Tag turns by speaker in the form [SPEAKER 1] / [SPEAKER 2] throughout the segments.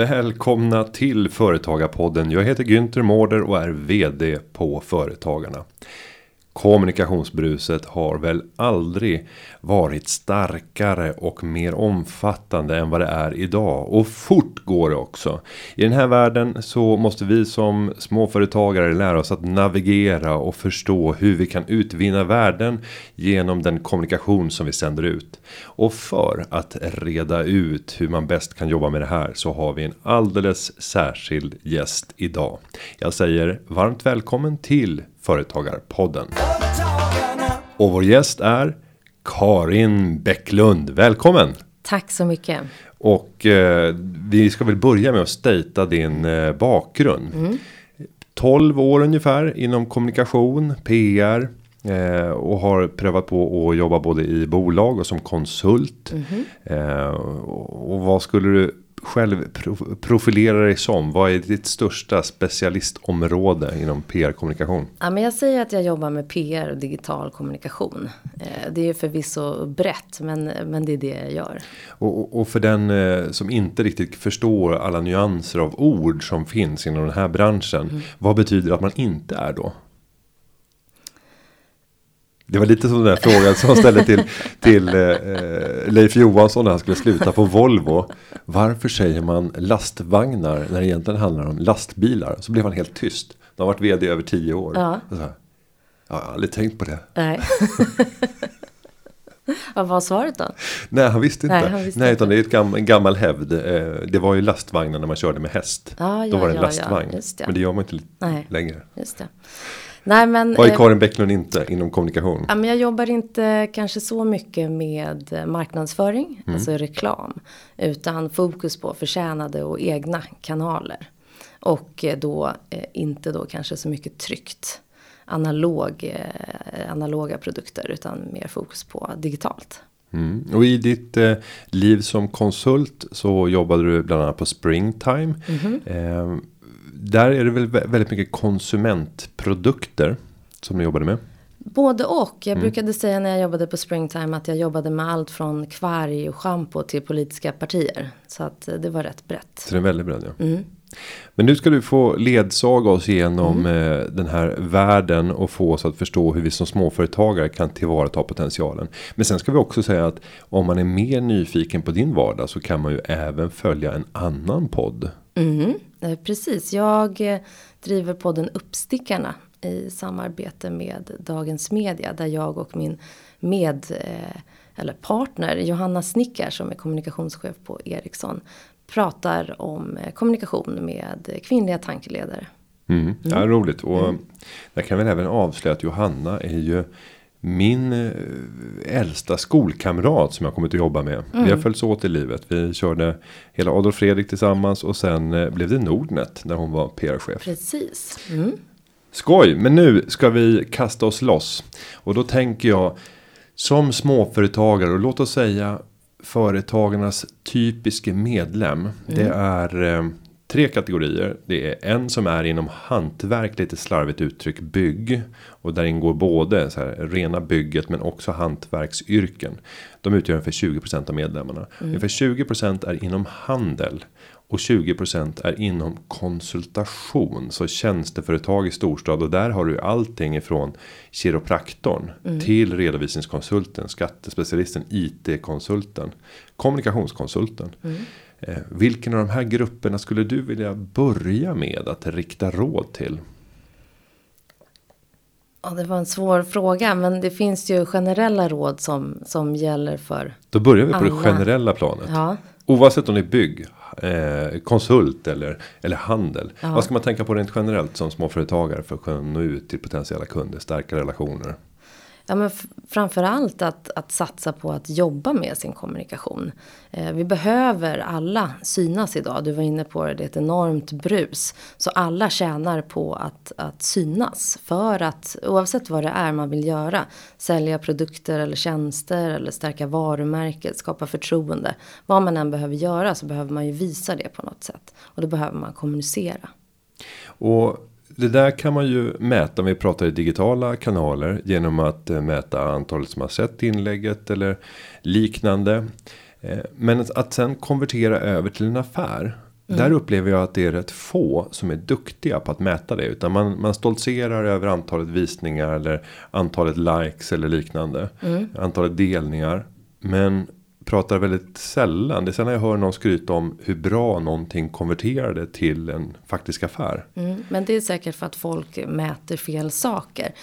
[SPEAKER 1] Välkomna till Företagarpodden. Jag heter Günther Mårder och är vd på Företagarna. Kommunikationsbruset har väl aldrig varit starkare och mer omfattande än vad det är idag. Och fort går det också. I den här världen så måste vi som småföretagare lära oss att navigera och förstå hur vi kan utvinna värden genom den kommunikation som vi sänder ut. Och för att reda ut hur man bäst kan jobba med det här så har vi en alldeles särskild gäst idag. Jag säger varmt välkommen till Företagarpodden. Och vår gäst är Karin Bäcklund. Välkommen!
[SPEAKER 2] Tack så mycket.
[SPEAKER 1] Och eh, vi ska väl börja med att stejta din eh, bakgrund. Mm. 12 år ungefär inom kommunikation, PR. Eh, och har prövat på att jobba både i bolag och som konsult. Mm. och vad skulle du själv profilera dig som? Vad är ditt största specialistområde inom PR-kommunikation?
[SPEAKER 2] Ja, men jag säger att jag jobbar med PR och digital kommunikation. Eh, det är förvisso brett, men, men det är det jag gör.
[SPEAKER 1] Och, och för den eh, som inte riktigt förstår alla nyanser av ord som finns inom den här branschen. Mm. Vad betyder det att man inte är då? Det var lite som den där frågan som han ställde till, till eh, Leif Johansson när han skulle sluta på Volvo. Varför säger man lastvagnar när det egentligen handlar om lastbilar? Så blev han helt tyst. Han har varit vd i över tio år. Ja. Så här, jag har aldrig tänkt på det.
[SPEAKER 2] Nej. Vad var svaret då?
[SPEAKER 1] Nej, han visste inte. Nej, han visste Nej utan det är ett gam, en gammal hävd. Eh, det var ju lastvagnar när man körde med häst.
[SPEAKER 2] Ah, ja,
[SPEAKER 1] Då var det
[SPEAKER 2] en
[SPEAKER 1] ja, lastvagn. Ja, Men det gör man inte Nej. längre.
[SPEAKER 2] Just det. Nej, men,
[SPEAKER 1] Vad är eh, Karin Bäcklund inte inom kommunikation?
[SPEAKER 2] Ja, men jag jobbar inte kanske så mycket med marknadsföring, mm. alltså reklam. Utan fokus på förtjänade och egna kanaler. Och eh, då eh, inte då kanske så mycket tryckt analog, analoga produkter utan mer fokus på digitalt.
[SPEAKER 1] Mm. Och i ditt eh, liv som konsult så jobbade du bland annat på Springtime. Mm -hmm. eh, där är det väl väldigt mycket konsumentprodukter som ni jobbade med?
[SPEAKER 2] Både och. Jag mm. brukade säga när jag jobbade på Springtime att jag jobbade med allt från kvarg och schampo till politiska partier. Så att eh, det var rätt brett.
[SPEAKER 1] Så det är väldigt brett ja. Mm. Men nu ska du få ledsaga oss igenom mm. Eh, den här världen och få oss att förstå hur vi som småföretagare kan tillvarata potentialen. Men sen ska vi också säga att om man är mer nyfiken på din vardag så kan man ju även följa en annan podd.
[SPEAKER 2] Mm. Eh, precis, jag eh, driver podden Uppstickarna i samarbete med Dagens Media där jag och min med eh, eller partner Johanna Snickar som är kommunikationschef på Ericsson pratar om kommunikation med kvinnliga tankeledare.
[SPEAKER 1] Mm. Ja, mm. roligt och mm. jag kan väl även avslöja att Johanna är ju min eh, äldsta skolkamrat som jag kommit att jobba med. Mm. Vi har mm. följts åt i livet. Vi körde hela Adolf Fredrik tillsammans och sen eh, blev det Nordnet när hon var PR-chef.
[SPEAKER 2] Precis. Mm.
[SPEAKER 1] Skoj, men nu ska vi kasta oss loss. Och då tänker jag som småföretagare och låt oss säga företagarnas typiske medlem. Mm. Det är eh, tre kategorier. Det är en som är inom hantverk, lite slarvigt uttryck, bygg. Och där ingår både så här, rena bygget men också hantverksyrken. De utgör ungefär 20% av medlemmarna. Mm. Ungefär 20% är inom handel. Och 20% är inom konsultation. Så tjänsteföretag i storstad. Och där har du allting ifrån kiropraktorn. Mm. Till redovisningskonsulten, skattespecialisten, IT-konsulten. Kommunikationskonsulten. Mm. Eh, vilken av de här grupperna skulle du vilja börja med att rikta råd till?
[SPEAKER 2] Ja, det var en svår fråga, men det finns ju generella råd som, som gäller för
[SPEAKER 1] Då börjar vi på alla. det generella planet.
[SPEAKER 2] Ja.
[SPEAKER 1] Oavsett om det är bygg, eh, konsult eller, eller handel. Ja. Vad ska man tänka på rent generellt som småföretagare för att kunna nå ut till potentiella kunder, stärka relationer?
[SPEAKER 2] Ja, men framförallt att, att satsa på att jobba med sin kommunikation. Eh, vi behöver alla synas idag. Du var inne på det, det är ett enormt brus. Så alla tjänar på att, att synas. För att oavsett vad det är man vill göra. Sälja produkter eller tjänster eller stärka varumärket, skapa förtroende. Vad man än behöver göra så behöver man ju visa det på något sätt. Och då behöver man kommunicera.
[SPEAKER 1] Och det där kan man ju mäta om vi pratar i digitala kanaler genom att eh, mäta antalet som har sett inlägget eller liknande. Eh, men att sen konvertera över till en affär. Där upplever jag att det är rätt få som är duktiga på att mäta det. Utan man, man stoltserar över antalet visningar eller antalet likes eller liknande. Antalet delningar. Men pratar väldigt sällan. Det är sällan jag hör någon skryta om hur bra någonting konverterade till en faktisk affär.
[SPEAKER 2] Mm, men det är säkert för att folk mäter fel saker.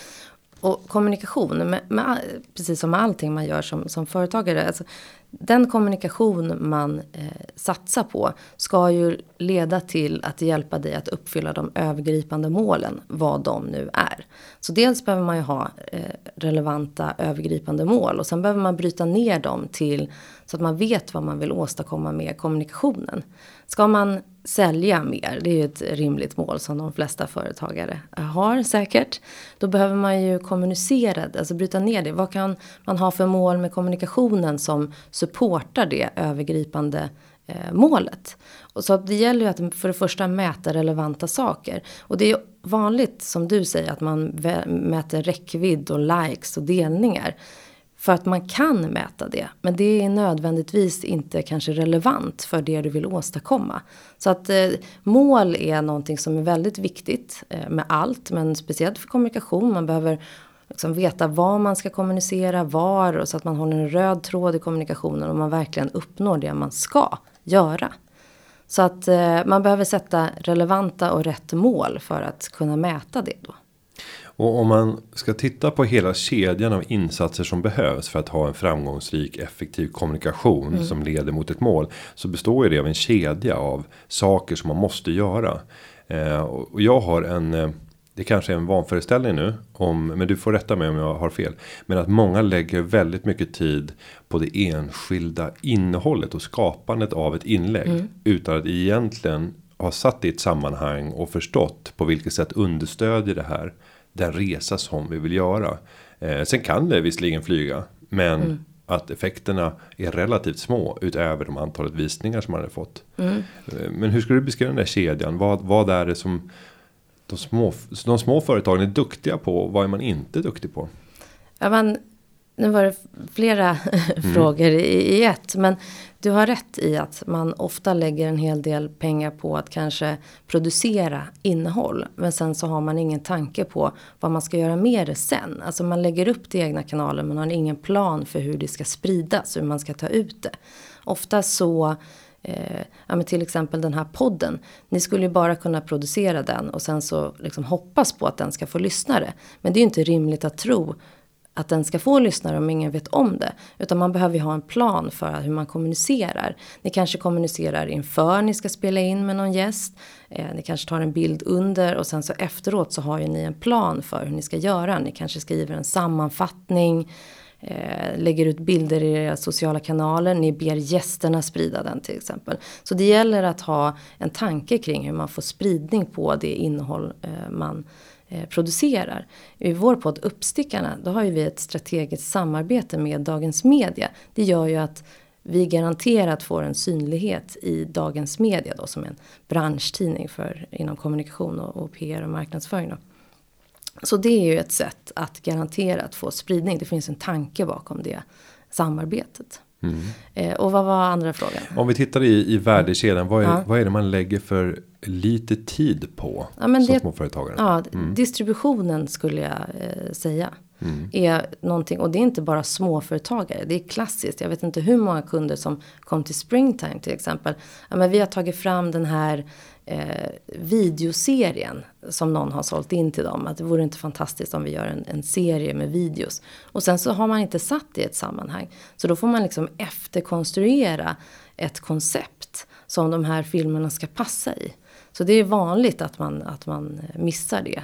[SPEAKER 2] Och kommunikation, med, med, precis som med allting man gör som, som företagare. Alltså, den kommunikation man eh, satsar på ska ju leda till att hjälpa dig att uppfylla de övergripande målen, vad de nu är. Så dels behöver man ju ha eh, relevanta övergripande mål och sen behöver man bryta ner dem till så att man vet vad man vill åstadkomma med kommunikationen. Ska man sälja mer, det är ju ett rimligt mål som de flesta företagare eh, har säkert. Då behöver man ju kommunicera, alltså bryta ner det. Vad kan man ha för mål med kommunikationen som supportar det övergripande eh, målet? Och så det gäller ju att för det första mäta relevanta saker. Och det är vanligt som du säger att man mäter räckvidd och likes och delningar. För att man kan mäta det. Men det är nödvändigtvis inte kanske relevant för det du vill åstadkomma. Så att eh, mål är någonting som är väldigt viktigt eh, med allt. Men speciellt för kommunikation. Man behöver liksom veta vad man ska kommunicera, var. Och så att man håller en röd tråd i kommunikationen. Och man verkligen uppnår det man ska göra. Så att eh, man behöver sätta relevanta och rätt mål för att kunna mäta det då.
[SPEAKER 1] Och om man ska titta på hela kedjan av insatser som behövs för att ha en framgångsrik effektiv kommunikation mm. som leder mot ett mål. Så består ju det av en kedja av saker som man måste göra. Eh, och jag har en eh, det kanske är en vanföreställning nu om men du får rätta mig om jag har fel. Men att många lägger väldigt mycket tid på det enskilda innehållet och skapandet av ett inlägg mm. utan att egentligen ha satt i ett sammanhang och förstått på vilket sätt understödjer det här den resa som vi vill göra. Eh, sen kan det visserligen flyga, men mm. att effekterna är relativt små utöver de antalet visningar som man hade fått. Mm. Eh, men hur skulle du beskriva den där kedjan? Vad, vad är det som de små, de små företagen är duktiga på? Vad är man inte duktig på?
[SPEAKER 2] Ja, man, nu var det flera mm. frågor i, i ett. Men du har rätt i att man ofta lägger en hel del pengar på att kanske producera innehåll. Men sen så har man ingen tanke på vad man ska göra med det sen. Alltså man lägger upp det i egna kanaler men har ingen plan för hur det ska spridas, hur man ska ta ut det. Ofta så Eh, ja, men till exempel den här podden. Ni skulle ju bara kunna producera den och sen så liksom hoppas på att den ska få lyssnare. Men det är ju inte rimligt att tro att den ska få lyssnare om ingen vet om det. Utan man behöver ju ha en plan för hur man kommunicerar. Ni kanske kommunicerar inför ni ska spela in med någon gäst. Eh, ni kanske tar en bild under och sen så efteråt så har ju ni en plan för hur ni ska göra. Ni kanske skriver en sammanfattning. Eh, lägger ut bilder i era sociala kanaler. Ni ber gästerna sprida den till exempel. Så det gäller att ha en tanke kring hur man får spridning på det innehåll eh, man eh, producerar. I vår podd Uppstickarna då har ju vi ett strategiskt samarbete med Dagens Media. Det gör ju att vi garanterat får en synlighet i Dagens Media då som en branschtidning för inom kommunikation och, och PR och marknadsföring. Då. Så det är ju ett sätt att garanterat få spridning. Det finns en tanke bakom det samarbetet. Mm. Eh, och vad var andra frågan?
[SPEAKER 1] Om vi tittar i, i värdekedjan. Vad är, ja. vad är det man lägger för lite tid på? Ja, men som det, småföretagare.
[SPEAKER 2] Ja, mm. distributionen skulle jag eh, säga. Mm. Är någonting, och det är inte bara småföretagare. Det är klassiskt. Jag vet inte hur många kunder som kom till Springtime till exempel. Ja, men vi har tagit fram den här eh, videoserien som någon har sålt in till dem. Att det vore inte fantastiskt om vi gör en, en, serie med videos. Och sen så har man inte satt det i ett sammanhang. Så då får man liksom efterkonstruera ett koncept som de här filmerna ska passa i. Så det är vanligt att man, att man missar det.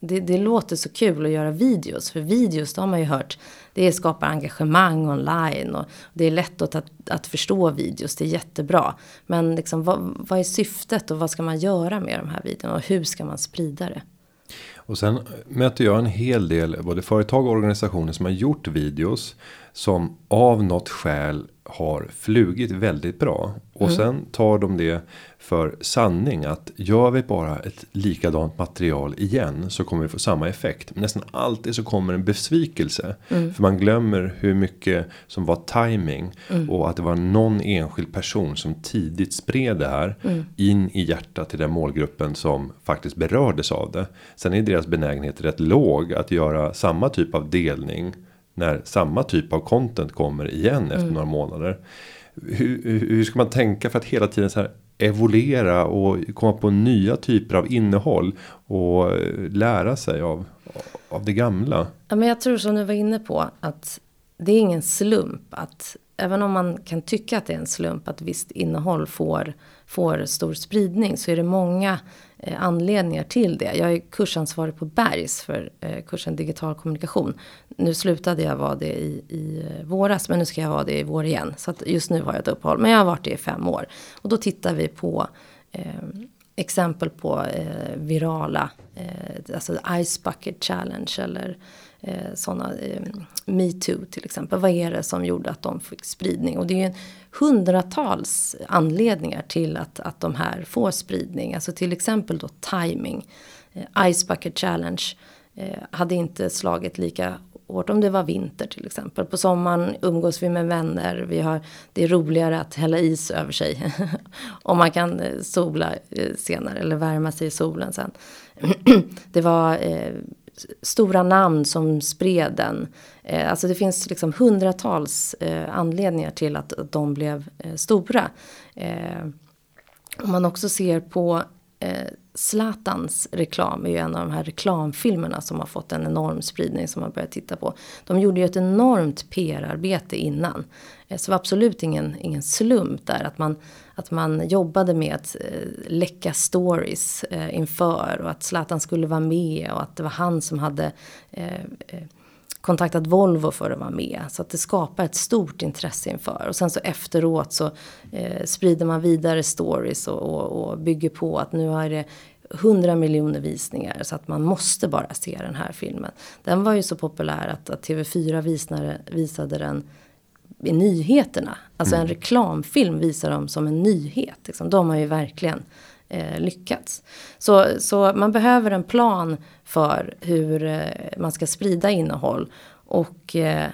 [SPEAKER 2] Det, det låter så kul att göra videos. För videos, det har man ju hört, det skapar engagemang online. Och det är lätt att, att förstå videos, det är jättebra. Men liksom, vad, vad är syftet och vad ska man göra med de här videorna? Och hur ska man sprida det?
[SPEAKER 1] Och sen möter jag en hel del både företag och organisationer som har gjort videos. Som av något skäl har flugit väldigt bra. Och mm. sen tar de det för sanning att gör vi bara ett likadant material igen så kommer vi få samma effekt. Nästan alltid så kommer en besvikelse. Mm. För man glömmer hur mycket som var timing mm. Och att det var någon enskild person som tidigt spred det här. Mm. In i hjärtat till den målgruppen som faktiskt berördes av det. Sen är deras benägenhet rätt låg att göra samma typ av delning när samma typ av content kommer igen efter mm. några månader. Hur, hur, ska man tänka för att hela tiden så här evolera och komma på nya typer av innehåll och lära sig av, av det gamla?
[SPEAKER 2] Ja, men jag tror som du var inne på att det är ingen slump att även om man kan tycka att det är en slump att visst innehåll får, får stor spridning så är det många Eh, anledningar till det. Jag är kursansvarig på Bergs för eh, kursen digital kommunikation. Nu slutade jag vara det i, i eh, våras men nu ska jag vara det i vår igen. Så just nu har jag ett uppehåll men jag har varit det i fem år. Och då tittar vi på eh, exempel på eh, virala, eh, alltså Ice Bucket Challenge eller eh, sådana, eh, metoo till exempel. Vad är det som gjorde att de fick spridning? Och det är ju hundratals anledningar till att, att de här får spridning. Alltså till exempel då timing. Eh, Ice Bucket Challenge eh, hade inte slagit lika hårt om det var vinter till exempel. På sommaren umgås vi med vänner. Vi har, det är roligare att hälla is över sig. om man kan eh, sola eh, senare eller värma sig i solen sen. det var eh, stora namn som spred den. Eh, alltså det finns liksom hundratals eh, anledningar till att de blev eh, stora. Eh, om man också ser på eh, Zlatans reklam är ju en av de här reklamfilmerna som har fått en enorm spridning som man börjar titta på. De gjorde ju ett enormt PR-arbete innan. Eh, så det var absolut ingen, ingen slump där att man, att man jobbade med att eh, läcka stories eh, inför och att Zlatan skulle vara med och att det var han som hade eh, kontaktat Volvo för att vara med. Så att det skapar ett stort intresse inför. Och sen så efteråt så eh, sprider man vidare stories och, och, och, bygger på att nu har det 100 miljoner visningar så att man måste bara se den här filmen. Den var ju så populär att, att TV4 visnade, visade den i nyheterna. Alltså mm. en reklamfilm visar de som en nyhet. Liksom. De har ju verkligen eh, lyckats. Så, så man behöver en plan för hur eh, man ska sprida innehåll. Och eh,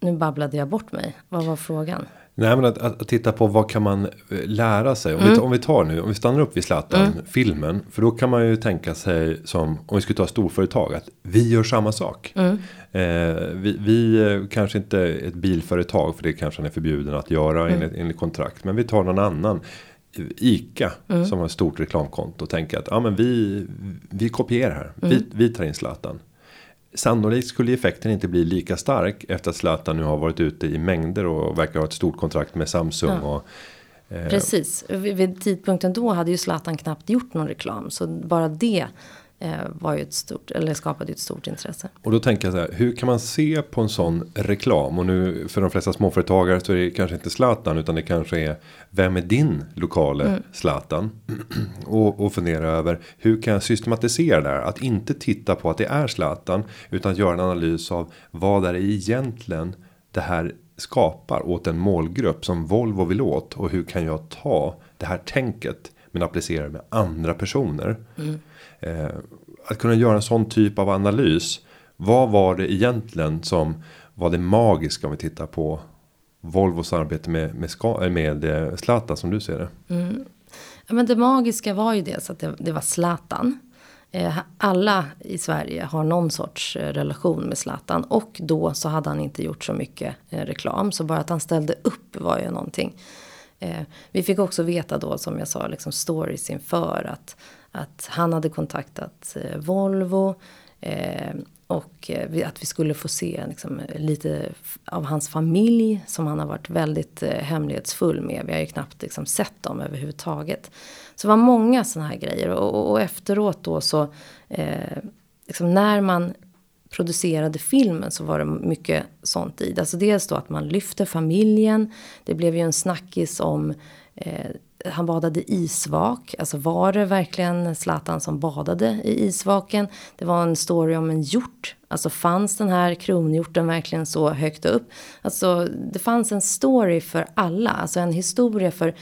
[SPEAKER 2] nu babblade jag bort mig. Vad var frågan?
[SPEAKER 1] Nej men att, att, titta på vad kan man eh, lära sig. Om, mm. vi, om vi tar nu, om vi stannar upp vid Zlatan mm. filmen. För då kan man ju tänka sig som, om vi skulle ta storföretag. Att vi gör samma sak. Mm. Eh, vi, vi eh, kanske inte ett bilföretag. För det kanske han är förbjuden att göra mm. enligt, enligt kontrakt. Men vi tar någon annan. ICA mm. som har ett stort reklamkonto. Och tänker att ja, men vi, vi kopierar här. Vi, mm. vi tar in Zlatan. Sannolikt skulle effekten inte bli lika stark efter att Zlatan nu har varit ute i mängder och verkar ha ett stort kontrakt med Samsung. Ja. Och,
[SPEAKER 2] eh, Precis, vid tidpunkten då hade ju Zlatan knappt gjort någon reklam. Så bara det var ju ett stort, eller skapade ett stort intresse.
[SPEAKER 1] Och då tänker jag så här, hur kan man se på en sån reklam? Och nu för de flesta småföretagare så är det kanske inte Zlatan utan det kanske är vem är din lokale mm. Zlatan? och, och fundera över hur kan jag systematisera det här? Att inte titta på att det är Zlatan utan göra en analys av vad är det egentligen det här skapar åt en målgrupp som Volvo vill åt och hur kan jag ta det här tänket men applicera det med andra personer. Mm. Eh, att kunna göra en sån typ av analys. Vad var det egentligen som var det magiska om vi tittar på Volvos arbete med, med, ska, eh, med eh, Zlatan som du ser det?
[SPEAKER 2] Mm. Ja, men det magiska var ju dels att det, det var Zlatan. Eh, alla i Sverige har någon sorts eh, relation med Zlatan. Och då så hade han inte gjort så mycket eh, reklam. Så bara att han ställde upp var ju någonting. Vi fick också veta då som jag sa liksom stories inför att att han hade kontaktat eh, Volvo. Eh, och eh, att vi skulle få se liksom, lite av hans familj som han har varit väldigt eh, hemlighetsfull med. Vi har ju knappt liksom, sett dem överhuvudtaget. Så det var många sådana här grejer. Och, och, och efteråt då så, eh, liksom, när man producerade filmen så var det mycket sånt i. Alltså dels då att man lyfter familjen. Det blev ju en snackis om eh, han badade isvak. Alltså var det verkligen Zlatan som badade i isvaken? Det var en story om en hjort. Alltså fanns den här kronhjorten verkligen så högt upp? Alltså det fanns en story för alla. Alltså en historia för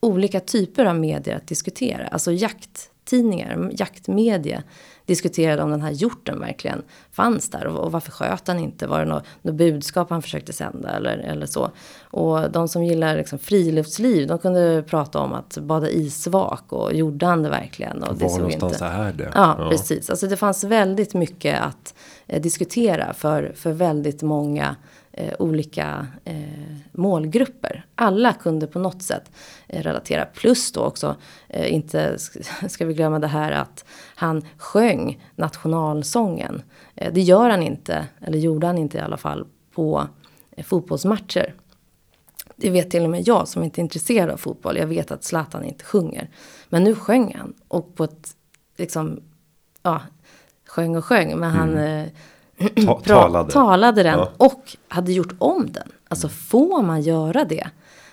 [SPEAKER 2] olika typer av medier att diskutera. Alltså jakttidningar, jaktmedia diskuterade om den här hjorten verkligen fanns där. Och, och varför sköt han inte? Var det något, något budskap han försökte sända eller, eller så? Och de som gillar liksom friluftsliv, de kunde prata om att bada isvak och gjorde han det verkligen? Och
[SPEAKER 1] Var
[SPEAKER 2] det
[SPEAKER 1] någonstans
[SPEAKER 2] inte.
[SPEAKER 1] är det?
[SPEAKER 2] Ja, ja, precis. Alltså det fanns väldigt mycket att eh, diskutera för, för väldigt många eh, olika eh, målgrupper. Alla kunde på något sätt eh, relatera. Plus då också, eh, inte ska vi glömma det här att han sjöng nationalsången. Eh, det gör han inte, eller gjorde han inte i alla fall, på eh, fotbollsmatcher. Det vet till och med jag som inte är intresserad av fotboll. Jag vet att Zlatan inte sjunger. Men nu sjöng han. Och på ett, liksom, ja, sjöng och sjöng. Men han
[SPEAKER 1] Mm.
[SPEAKER 2] eh,
[SPEAKER 1] Ta- talade.
[SPEAKER 2] talade den.
[SPEAKER 1] Ja.
[SPEAKER 2] Och hade gjort om den. Alltså får man göra det?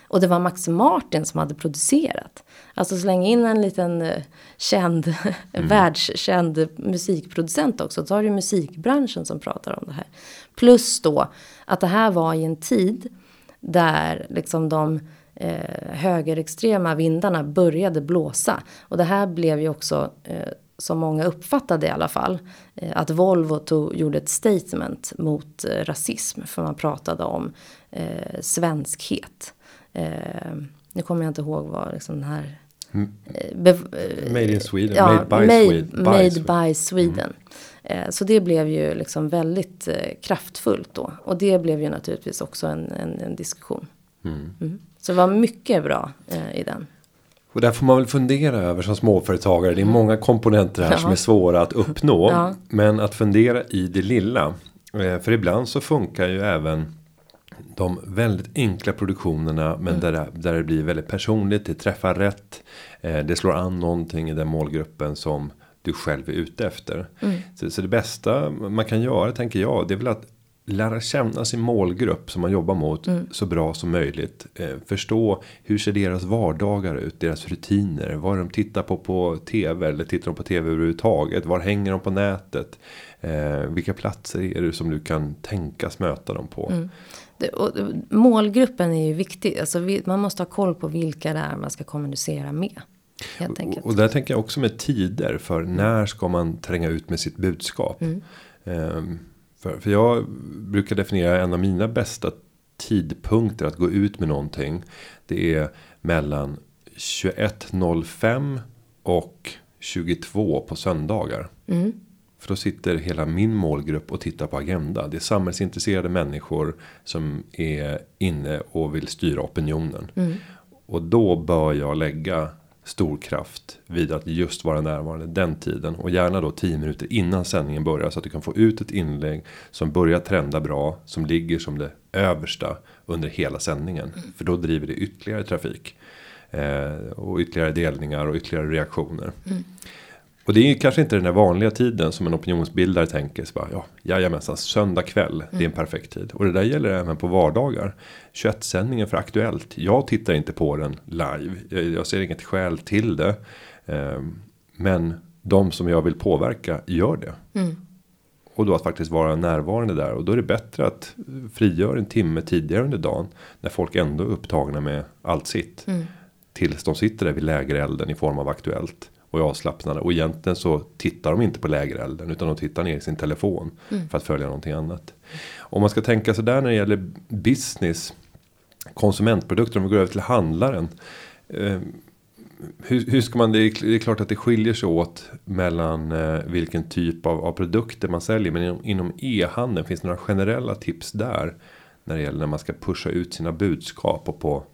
[SPEAKER 2] Och det var Max Martin som hade producerat. Alltså släng in en liten eh, känd, världskänd musikproducent också. Så har du musikbranschen som pratar om det här. Plus då att det här var i en tid där liksom de eh, högerextrema vindarna började blåsa. Och det här blev ju också, eh, som många uppfattade i alla fall, eh, att Volvo tog, gjorde ett statement mot eh, rasism. För man pratade om eh, svenskhet. Eh, nu kommer jag inte ihåg vad liksom den här... eh, bev- eh,
[SPEAKER 1] Made in Sweden,
[SPEAKER 2] Ja,
[SPEAKER 1] made by
[SPEAKER 2] made,
[SPEAKER 1] Sweden. by
[SPEAKER 2] made
[SPEAKER 1] Sweden.
[SPEAKER 2] by Sweden. Eh, Så det blev ju liksom väldigt eh, kraftfullt då. Och det blev ju naturligtvis också en, en, en diskussion. Mm. Så det var mycket bra eh, i den.
[SPEAKER 1] Och där får man väl fundera över som småföretagare. Det är många komponenter här
[SPEAKER 2] Ja.
[SPEAKER 1] som är svåra att uppnå.
[SPEAKER 2] Ja.
[SPEAKER 1] Men att fundera i det lilla. Eh, För ibland så funkar ju även de väldigt enkla produktionerna. Men där, det- där det blir väldigt personligt. Det träffar rätt. eh, Det slår an någonting i den målgruppen som du själv är ute efter. Så, så det bästa man kan göra tänker jag. Det är väl att lära känna sin målgrupp som man jobbar mot så bra som möjligt. Eh, förstå hur ser deras vardagar ut, deras rutiner. Vad de tittar på på tv eller tittar de på tv överhuvudtaget. Var hänger de på nätet? Eh, vilka platser är det som du kan tänkas möta dem på?
[SPEAKER 2] Det, och, målgruppen är ju viktig. Alltså vi, man måste ha koll på vilka det är man ska kommunicera med.
[SPEAKER 1] Och, och där tänker jag också med tider för när ska man tränga ut med sitt budskap. Ehm, för, för jag brukar definiera en av mina bästa tidpunkter att gå ut med någonting. Det är mellan 21.05 och 22 på söndagar. För då sitter hela min målgrupp och tittar på agenda. Det är samhällsintresserade människor som är inne och vill styra opinionen. Och då bör jag lägga stor kraft vid att just vara närvarande den tiden. Och gärna då 10 minuter innan sändningen börjar. Så att du kan få ut ett inlägg som börjar trenda bra. Som ligger som det översta under hela sändningen. För då driver det ytterligare trafik. Eh, och ytterligare delningar och ytterligare reaktioner. Och det är ju kanske inte den där vanliga tiden som en opinionsbildare tänker. Så bara, ja, jajamensan, söndag kväll, det är en perfekt tid. Och det där gäller även på vardagar. 21-sändningen för Aktuellt, jag tittar inte på den live. Jag, jag ser inget skäl till det. Ehm, men de som jag vill påverka gör det. Och då att faktiskt vara närvarande där. Och då är det bättre att frigöra en timme tidigare under dagen. När folk ändå är upptagna med allt sitt. Tills de sitter där vid lägerelden i form av Aktuellt. Och är avslappnade. Och egentligen så tittar de inte på lägerelden. Utan de tittar ner i sin telefon. För att följa någonting annat. Om man ska tänka sig där när det gäller business. Konsumentprodukter. Om vi går över till handlaren. Eh, hur, hur ska man, det är, det är klart att det skiljer sig åt mellan eh, vilken typ av, av produkter man säljer. Men inom, inom e-handeln finns det några generella tips där. När det gäller när man ska pusha ut sina budskap och på,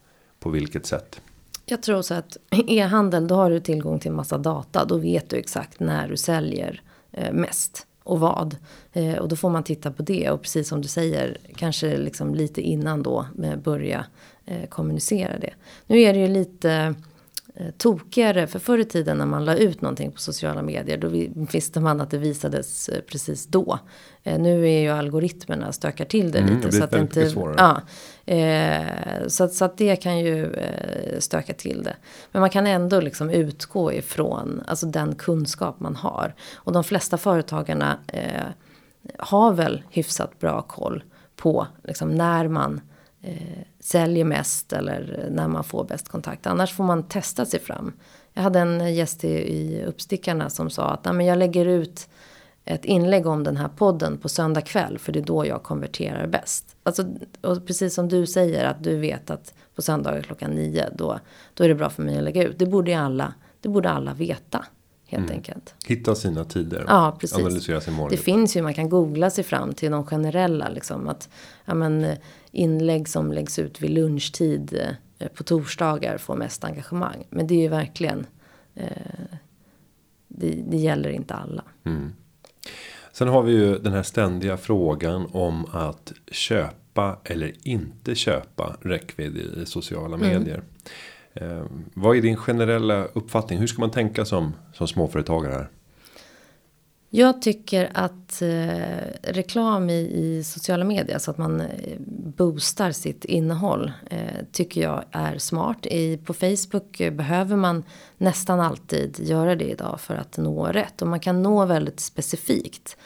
[SPEAKER 1] på vilket sätt.
[SPEAKER 2] Jag tror så att e-handel, då har du tillgång till massa data. Då vet du exakt när du säljer eh, mest och vad. Eh, och då får man titta på det. Och precis som du säger, kanske liksom lite innan då eh, börja kommunicera det. Nu är det ju lite tokigare. För förr i tiden när man la ut någonting på sociala medier. Då visste man att det visades eh, precis då. Eh, nu är ju algoritmerna stökar till det
[SPEAKER 1] Mm,
[SPEAKER 2] lite.
[SPEAKER 1] det
[SPEAKER 2] så att inte, ja, eh, så, att, så att det kan ju eh, stöka till det. Men man kan ändå liksom utgå ifrån alltså den kunskap man har. Och de flesta företagarna eh, har väl hyfsat bra koll på liksom när man eh, säljer mest eller när man får bäst kontakt. Annars får man testa sig fram. Jag hade en gäst i, i Uppstickarna som sa att Nej, men jag lägger ut ett inlägg om den här podden på söndag kväll för det är då jag konverterar bäst. Alltså, och precis som du säger att du vet att på söndagar klockan nio då, då är det bra för mig att lägga ut. Det borde alla, det borde alla veta helt enkelt.
[SPEAKER 1] Hitta sina tider.
[SPEAKER 2] Ja, precis.
[SPEAKER 1] Analysera sin
[SPEAKER 2] Det
[SPEAKER 1] målgrupp.
[SPEAKER 2] finns ju, man kan googla sig fram till de generella liksom att ja, men, inlägg som läggs ut vid lunchtid eh, på torsdagar får mest engagemang. Men det är ju verkligen, eh, det, det gäller inte alla.
[SPEAKER 1] Sen har vi ju den här ständiga frågan om att köpa eller inte köpa räckvidd i sociala
[SPEAKER 2] Mm.
[SPEAKER 1] medier. Eh, vad är din generella uppfattning? Hur ska man tänka som, som småföretagare här?
[SPEAKER 2] Jag tycker att eh, reklam i, i sociala medier, så att man eh, boostar sitt innehåll, eh, tycker jag är smart. I, på Facebook eh, behöver man nästan alltid göra det idag för att nå rätt. Och man kan nå väldigt specifikt.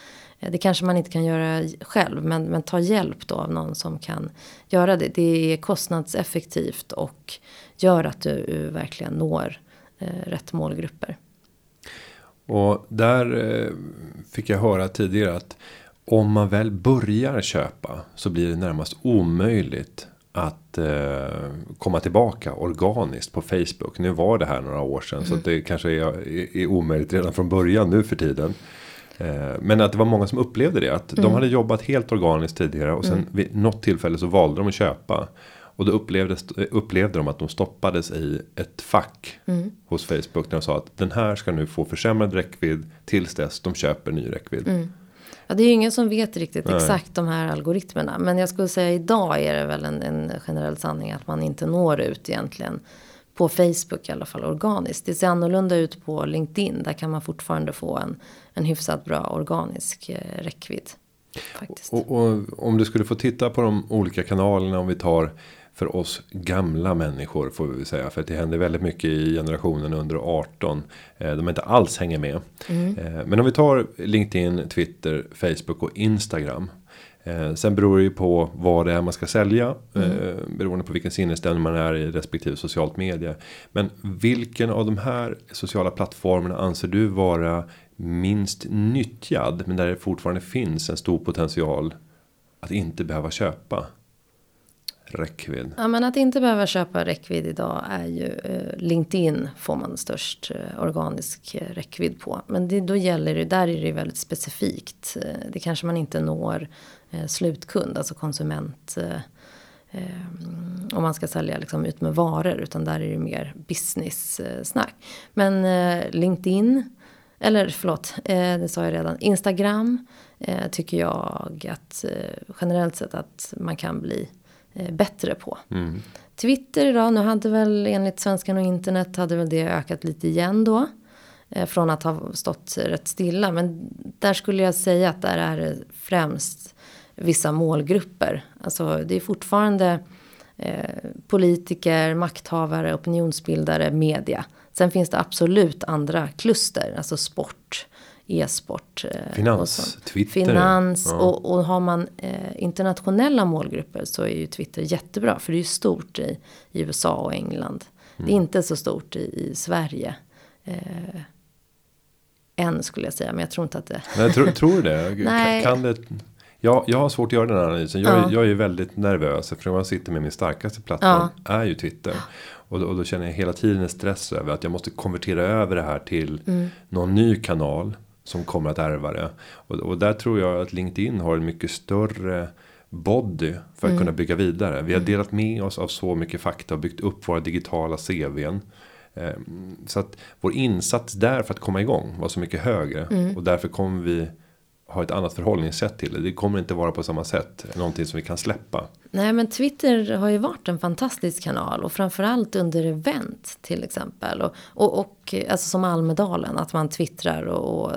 [SPEAKER 2] Eh, det kanske man inte kan göra själv, men, men ta hjälp då av någon som kan göra det. Det är kostnadseffektivt och gör att du, du verkligen når eh, rätt målgrupper.
[SPEAKER 1] Och där eh, fick jag höra tidigare att om man väl börjar köpa så blir det närmast omöjligt att eh, komma tillbaka organiskt på Facebook. Nu var det här några år sedan så att det kanske är, är, är omöjligt redan från början nu för tiden. Eh, men att det var många som upplevde det. Att de hade jobbat helt organiskt tidigare och sen vid något tillfälle så valde de att köpa. Och då upplevdes, upplevde de att de stoppades i ett fack hos Facebook. När de sa att den här ska nu få försämrad räckvidd tills dess de köper ny räckvidd.
[SPEAKER 2] Ja, det är ju ingen som vet riktigt
[SPEAKER 1] Nej.
[SPEAKER 2] exakt de här algoritmerna. Men jag skulle säga idag är det väl en, en generell sanning att man inte når ut egentligen. På Facebook i alla fall organiskt. Det ser annorlunda ut på LinkedIn. Där kan man fortfarande få en, en hyfsat bra organisk eh, räckvidd.
[SPEAKER 1] Och, och om du skulle få titta på de olika kanalerna om vi tar för oss gamla människor får vi väl säga. För att det händer väldigt mycket i generationen under 18. Eh, de inte alls hänger med. Eh, men om vi tar LinkedIn, Twitter, Facebook och Instagram. Eh, sen beror det ju på vad det är man ska sälja. Eh, beroende på vilken sinnesstämning man är i respektive socialt medie. Men vilken av de här sociala plattformarna anser du vara minst nyttjad. Men där det fortfarande finns en stor potential. Att inte behöva köpa. Räckvidd.
[SPEAKER 2] Ja, men att inte behöva köpa räckvidd idag är ju eh, LinkedIn får man störst eh, organisk eh, räckvidd på. Men det, då gäller det, där är det väldigt specifikt. Eh, det kanske man inte når eh, slutkund, alltså konsument. Eh, eh, om man ska sälja liksom ut med varor, utan där är det mer business eh, snack. Men eh, LinkedIn, eller förlåt, eh, det sa jag redan. Instagram eh, tycker jag att eh, generellt sett att man kan bli eh, bättre på. Twitter idag, nu hade väl enligt Svenskan och internet hade väl det ökat lite igen då. Eh, från att ha stått rätt stilla. Men där skulle jag säga att där är det främst vissa målgrupper. Alltså det är fortfarande eh, politiker, makthavare, opinionsbildare, media. Sen finns det absolut andra kluster, alltså sport, e-sport. eh,
[SPEAKER 1] Finans,
[SPEAKER 2] och.
[SPEAKER 1] Twitter.
[SPEAKER 2] Finans
[SPEAKER 1] Ja.
[SPEAKER 2] och, och har man eh, internationella målgrupper så är ju Twitter jättebra. För det är ju stort i, i USA och England. Det är inte så stort i, i Sverige. Eh, än skulle jag säga, men jag tror inte att det...
[SPEAKER 1] Nej, tror, tror du det?
[SPEAKER 2] Nej.
[SPEAKER 1] Kan, kan det? Ja, jag har svårt att göra den här analysen. Jag,
[SPEAKER 2] Ja.
[SPEAKER 1] jag är väldigt nervös. Eftersom jag sitter med min starkaste plattform. Är ju Twitter. Och då, och då känner jag hela tiden en stress över att jag måste konvertera över det här till
[SPEAKER 2] Mm.
[SPEAKER 1] någon ny kanal. Som kommer att ärva det. Och, och där tror jag att LinkedIn har en mycket större body för att
[SPEAKER 2] Mm.
[SPEAKER 1] kunna bygga vidare. Vi har delat med oss av så mycket fakta och byggt upp våra digitala CVn. Eh, Så att vår insats där för att komma igång var så mycket högre.
[SPEAKER 2] Mm.
[SPEAKER 1] Och därför kommer vi ha ett annat förhållningssätt till det. Det kommer inte vara på samma sätt. Någonting som vi kan släppa.
[SPEAKER 2] Nej men Twitter har ju varit en fantastisk kanal. Och framförallt under event till exempel. Och, och, och alltså som Almedalen. Att man twittrar och, och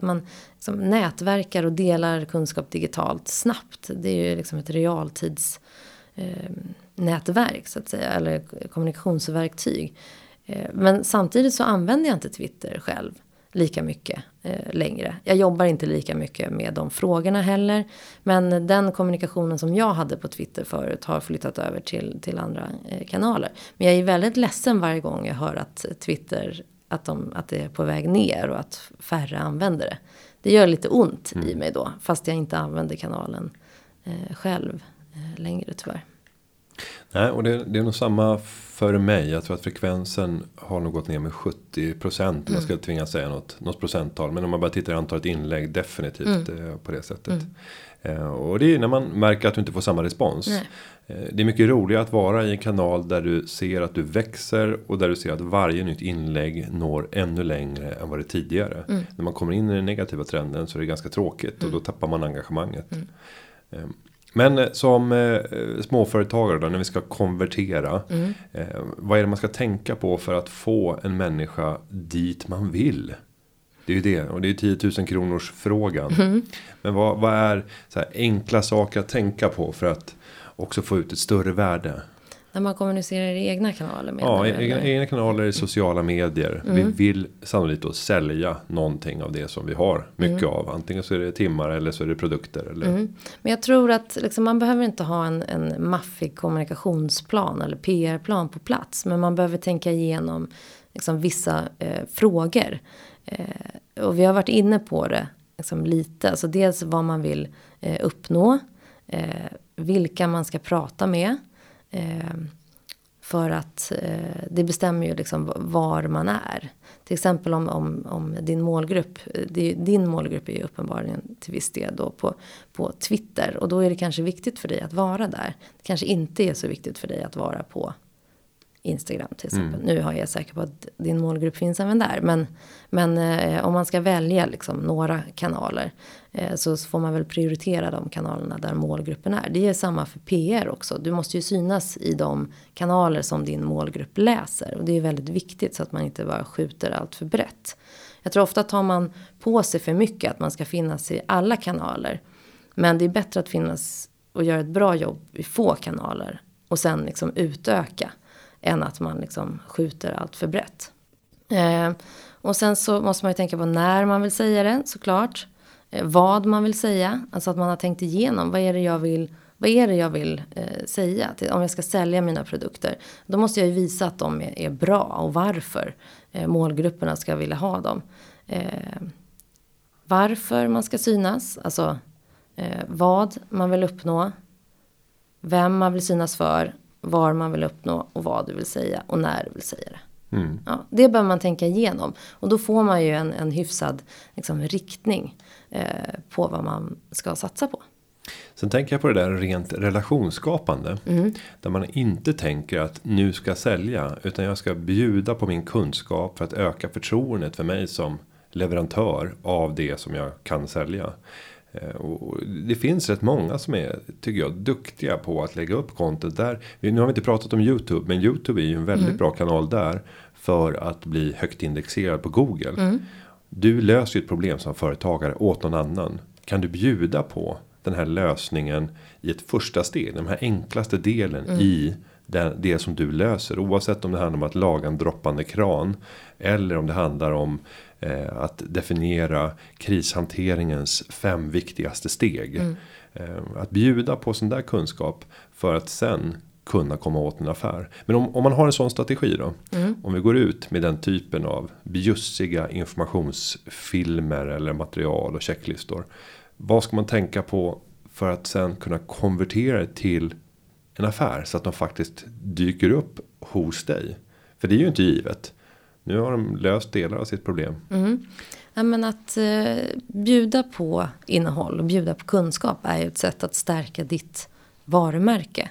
[SPEAKER 2] man liksom nätverkar och delar kunskap digitalt snabbt. Det är ju liksom ett realtids eh, nätverk så att säga. Eller kommunikationsverktyg. Eh, men samtidigt så använder jag inte Twitter själv lika mycket eh, längre. Jag jobbar inte lika mycket med de frågorna heller. Men den kommunikationen som jag hade på Twitter förut har flyttat över till, till andra eh, kanaler. Men jag är väldigt ledsen varje gång jag hör att Twitter att, de, att det är på väg ner och att färre använder det. Det gör lite ont mm. i mig då. Fast jag inte använder kanalen eh, själv eh, längre tyvärr.
[SPEAKER 1] Nej, och det, det, är nog samma för mig. Jag tror att frekvensen har nog gått ner med 70 procent. Mm. Jag skulle tvingas säga något, något procenttal. Men om man bara tittar i antalet inlägg definitivt mm. Eh, på det sättet. Mm. Eh, och det är när man märker att du inte får samma respons. Nej. Eh, det är mycket roligare att vara i en kanal där du ser att du växer och där du ser att varje nytt inlägg når ännu längre än vad det tidigare. Mm. När man kommer in i den negativa trenden så är det ganska tråkigt och mm. då tappar man engagemanget. Men eh, som eh, småföretagare då, när vi ska konvertera. Mm. Eh, vad är det man ska tänka på för att få en människa dit man vill? Det är ju det, och det är 10 000 kronors frågan. Mm. Men vad, vad är så enkla saker att tänka på för att också få ut ett större värde?
[SPEAKER 2] När man kommunicerar i egna kanaler? Med
[SPEAKER 1] ja, egna, egna kanaler i sociala medier. Mm. Vi vill sannolikt då sälja någonting av det som vi har mycket mm. av. Antingen så är det timmar eller så är det produkter. Eller... Mm.
[SPEAKER 2] Men jag tror att liksom, man behöver inte ha en, en maffig kommunikationsplan eller PR-plan på plats. Men man behöver tänka igenom liksom, vissa eh, frågor. Eh, och vi har varit inne på det liksom, lite. Alltså dels vad man vill eh, uppnå. Eh, vilka man ska prata med. Eh, för att eh, det bestämmer ju liksom var man är. Till exempel om, om, om din målgrupp, din målgrupp är ju uppenbarligen till viss del då på, på Twitter. Och då är det kanske viktigt för dig att vara där. Det kanske inte är så viktigt för dig att vara på Instagram till exempel. Mm. Nu har jag säker på att din målgrupp finns även där. Men, men eh, om man ska välja liksom några kanaler. Eh, så får man väl prioritera de kanalerna där målgruppen är. Det är samma för PR också. Du måste ju synas i de kanaler som din målgrupp läser. Och det är väldigt viktigt så att man inte bara skjuter allt för brett. Jag tror ofta tar man på sig för mycket att man ska finnas i alla kanaler. Men det är bättre att finnas och göra ett bra jobb i få kanaler. Och sen liksom utöka. Än att man liksom skjuter allt för brett. Eh, och sen så måste man ju tänka på när man vill säga det såklart. Eh, vad man vill säga. Alltså att man har tänkt igenom. Vad är det jag vill, vad är det jag vill eh, säga? Till, om jag ska sälja mina produkter. Då måste jag ju visa att de är, är bra och varför eh, målgrupperna ska vilja ha dem. Eh, varför man ska synas. Alltså eh, vad man vill uppnå. Vem man vill synas för var man vill uppnå och vad du vill säga och när du vill säga det. Mm. Ja, det behöver man tänka igenom. Och då får man ju en, en hyfsad liksom, riktning på vad man ska satsa på.
[SPEAKER 1] Sen tänker jag på det där rent relationsskapande. Mm. Där man inte tänker att nu ska jag sälja. Utan jag ska bjuda på min kunskap för att öka förtroendet för mig som leverantör av det som jag kan sälja. Eh, och det finns rätt många som är, tycker jag, duktiga på att lägga upp content där. Nu har vi inte pratat om YouTube, men YouTube är ju en väldigt mm. bra kanal där. För att bli högt indexerad på Google. Mm. Du löser ett problem som företagare åt någon annan. Kan du bjuda på den här lösningen i ett första steg. Den här enklaste delen mm. i det, det som du löser. Oavsett om det handlar om att laga en droppande kran. Eller om det handlar om eh, att definiera krishanteringens fem viktigaste steg. Mm. Eh, att bjuda på sån där kunskap för att sen kunna komma åt en affär. Men om, om man har en sån strategi då. Mm. Om vi går ut med den typen av bjussiga informationsfilmer eller material och checklistor. Vad ska man tänka på för att sen kunna konvertera det till en affär så att de faktiskt dyker upp hos dig. För det är ju inte givet. Nu har de löst delar av sitt problem.
[SPEAKER 2] Mm. Ja, men att eh, bjuda på innehåll och bjuda på kunskap är ju ett sätt att stärka ditt varumärke.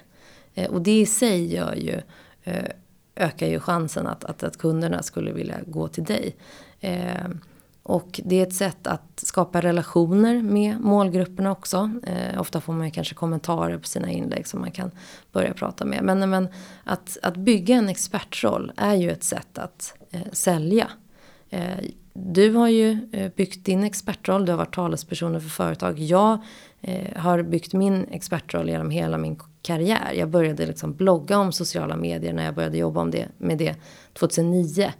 [SPEAKER 2] Eh, och det i sig gör ju, eh, ökar ju chansen att, att, att kunderna skulle vilja gå till dig. Eh, och det är ett sätt att skapa relationer med målgrupperna också. Eh, ofta får man kanske kommentarer på sina inlägg som man kan börja prata med. Men, men att, att bygga en expertroll är ju ett sätt att eh, sälja. Eh, du har ju eh, byggt din expertroll, du har varit talespersoner för företag. Jag eh, har byggt min expertroll genom hela min karriär. Jag började liksom blogga om sociala medier när jag började jobba om det, med det 2009.